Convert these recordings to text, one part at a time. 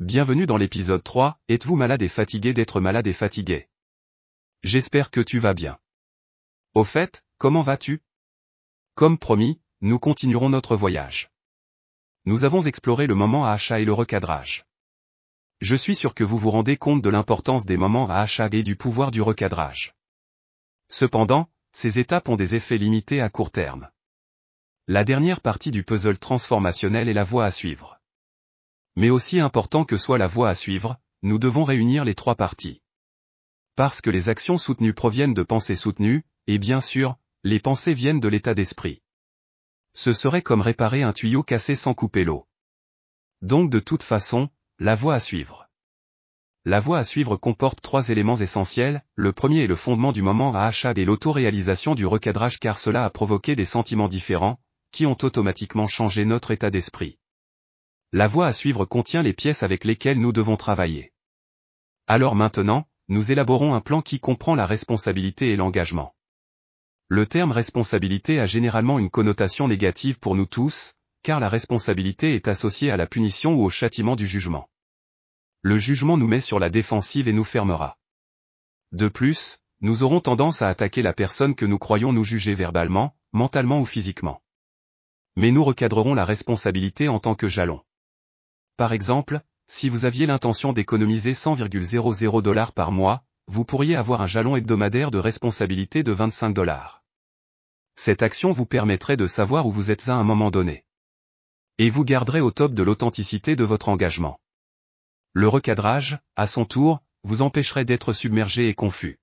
Bienvenue dans l'épisode 3, Êtes-vous malade et fatigué d'être malade et fatigué? J'espère que tu vas bien. Au fait, comment vas-tu? Comme promis, nous continuerons notre voyage. Nous avons exploré le moment à achat et le recadrage. Je suis sûr que vous vous rendez compte de l'importance des moments à achat et du pouvoir du recadrage. Cependant, ces étapes ont des effets limités à court terme. La dernière partie du puzzle transformationnel est la voie à suivre. Mais aussi important que soit la voie à suivre, nous devons réunir les trois parties. Parce que les actions soutenues proviennent de pensées soutenues, et bien sûr, les pensées viennent de l'état d'esprit. Ce serait comme réparer un tuyau cassé sans couper l'eau. Donc de toute façon, la voie à suivre. La voie à suivre comporte trois éléments essentiels, le premier est le fondement du moment à achat et l'autoréalisation du recadrage car cela a provoqué des sentiments différents, qui ont automatiquement changé notre état d'esprit. La voie à suivre contient les pièces avec lesquelles nous devons travailler. Alors maintenant, nous élaborons un plan qui comprend la responsabilité et l'engagement. Le terme responsabilité a généralement une connotation négative pour nous tous, car la responsabilité est associée à la punition ou au châtiment du jugement. Le jugement nous met sur la défensive et nous fermera. De plus, nous aurons tendance à attaquer la personne que nous croyons nous juger verbalement, mentalement ou physiquement. Mais nous recadrerons la responsabilité en tant que jalon. Par exemple, si vous aviez l'intention d'économiser 100,00 dollars par mois, vous pourriez avoir un jalon hebdomadaire de responsabilité de 25 dollars. Cette action vous permettrait de savoir où vous êtes à un moment donné. Et vous garderez au top de l'authenticité de votre engagement. Le recadrage, à son tour, vous empêcherait d'être submergé et confus.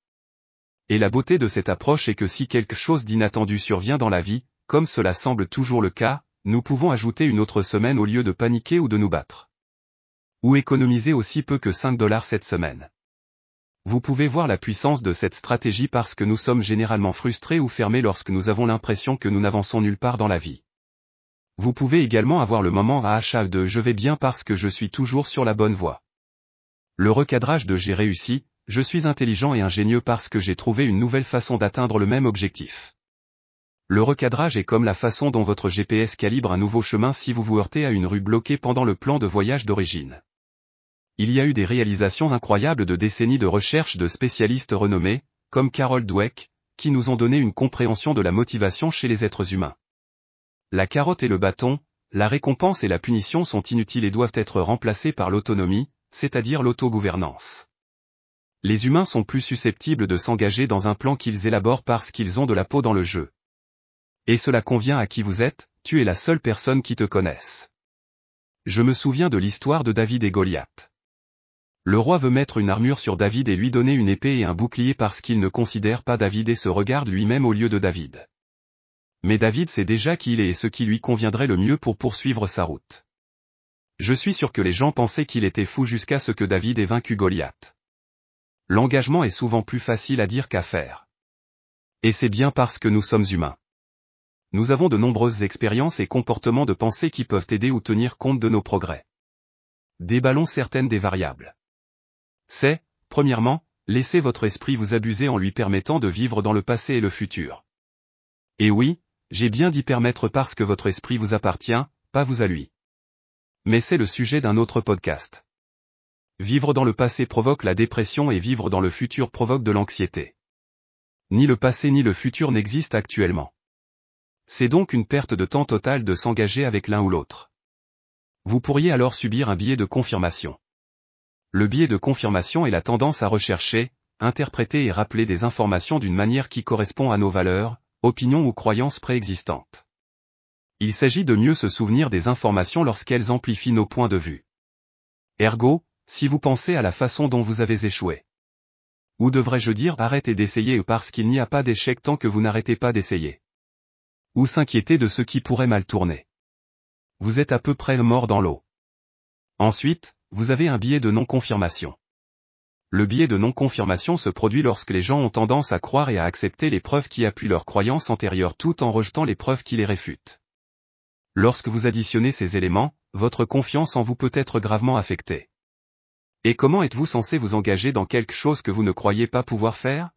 Et la beauté de cette approche est que si quelque chose d'inattendu survient dans la vie, comme cela semble toujours le cas, nous pouvons ajouter une autre semaine au lieu de paniquer ou de nous battre. Ou économiser aussi peu que 5 dollars cette semaine. Vous pouvez voir la puissance de cette stratégie parce que nous sommes généralement frustrés ou fermés lorsque nous avons l'impression que nous n'avançons nulle part dans la vie. Vous pouvez également avoir le moment à achat de je vais bien parce que je suis toujours sur la bonne voie. Le recadrage de j'ai réussi, je suis intelligent et ingénieux parce que j'ai trouvé une nouvelle façon d'atteindre le même objectif. Le recadrage est comme la façon dont votre GPS calibre un nouveau chemin si vous vous heurtez à une rue bloquée pendant le plan de voyage d'origine. Il y a eu des réalisations incroyables de décennies de recherche de spécialistes renommés, comme Carol Dweck, qui nous ont donné une compréhension de la motivation chez les êtres humains. La carotte et le bâton, la récompense et la punition sont inutiles et doivent être remplacés par l'autonomie, c'est-à-dire l'autogouvernance. Les humains sont plus susceptibles de s'engager dans un plan qu'ils élaborent parce qu'ils ont de la peau dans le jeu. Et cela convient à qui vous êtes, tu es la seule personne qui te connaisse. Je me souviens de l'histoire de David et Goliath. Le roi veut mettre une armure sur David et lui donner une épée et un bouclier parce qu'il ne considère pas David et se regarde lui-même au lieu de David. Mais David sait déjà qui il est et ce qui lui conviendrait le mieux pour poursuivre sa route. Je suis sûr que les gens pensaient qu'il était fou jusqu'à ce que David ait vaincu Goliath. L'engagement est souvent plus facile à dire qu'à faire. Et c'est bien parce que nous sommes humains nous avons de nombreuses expériences et comportements de pensée qui peuvent aider ou tenir compte de nos progrès. Déballons certaines des variables. C'est, premièrement, laissez votre esprit vous abuser en lui permettant de vivre dans le passé et le futur. Et oui, j'ai bien d'y permettre parce que votre esprit vous appartient, pas vous à lui. Mais c'est le sujet d'un autre podcast. Vivre dans le passé provoque la dépression et vivre dans le futur provoque de l'anxiété. Ni le passé ni le futur n'existent actuellement. C'est donc une perte de temps totale de s'engager avec l'un ou l'autre. Vous pourriez alors subir un biais de confirmation. Le biais de confirmation est la tendance à rechercher, interpréter et rappeler des informations d'une manière qui correspond à nos valeurs, opinions ou croyances préexistantes. Il s'agit de mieux se souvenir des informations lorsqu'elles amplifient nos points de vue. Ergo, si vous pensez à la façon dont vous avez échoué. Ou devrais-je dire arrêtez d'essayer parce qu'il n'y a pas d'échec tant que vous n'arrêtez pas d'essayer ou s'inquiéter de ce qui pourrait mal tourner. Vous êtes à peu près mort dans l'eau. Ensuite, vous avez un biais de non-confirmation. Le biais de non-confirmation se produit lorsque les gens ont tendance à croire et à accepter les preuves qui appuient leurs croyances antérieures tout en rejetant les preuves qui les réfutent. Lorsque vous additionnez ces éléments, votre confiance en vous peut être gravement affectée. Et comment êtes-vous censé vous engager dans quelque chose que vous ne croyez pas pouvoir faire?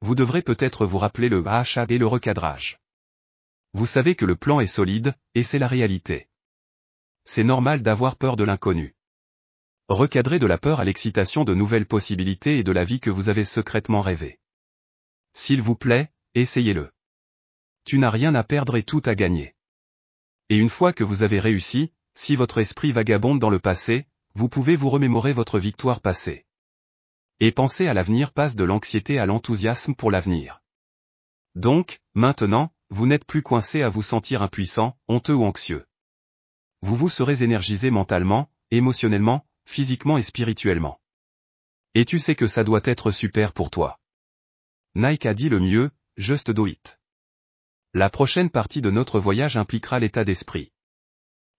Vous devrez peut-être vous rappeler le achat et le recadrage. Vous savez que le plan est solide, et c'est la réalité. C'est normal d'avoir peur de l'inconnu. Recadrez de la peur à l'excitation de nouvelles possibilités et de la vie que vous avez secrètement rêvé. S'il vous plaît, essayez-le. Tu n'as rien à perdre et tout à gagner. Et une fois que vous avez réussi, si votre esprit vagabonde dans le passé, vous pouvez vous remémorer votre victoire passée. Et penser à l'avenir passe de l'anxiété à l'enthousiasme pour l'avenir. Donc, maintenant, vous n'êtes plus coincé à vous sentir impuissant, honteux ou anxieux. Vous vous serez énergisé mentalement, émotionnellement, physiquement et spirituellement. Et tu sais que ça doit être super pour toi. Nike a dit le mieux, just do it. La prochaine partie de notre voyage impliquera l'état d'esprit.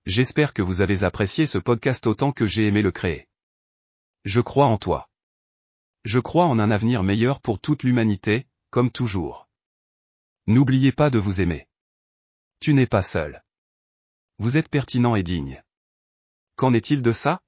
J'espère que vous avez apprécié ce podcast autant que j'ai aimé le créer. Je crois en toi. Je crois en un avenir meilleur pour toute l'humanité, comme toujours. N'oubliez pas de vous aimer. Tu n'es pas seul. Vous êtes pertinent et digne. Qu'en est-il de ça?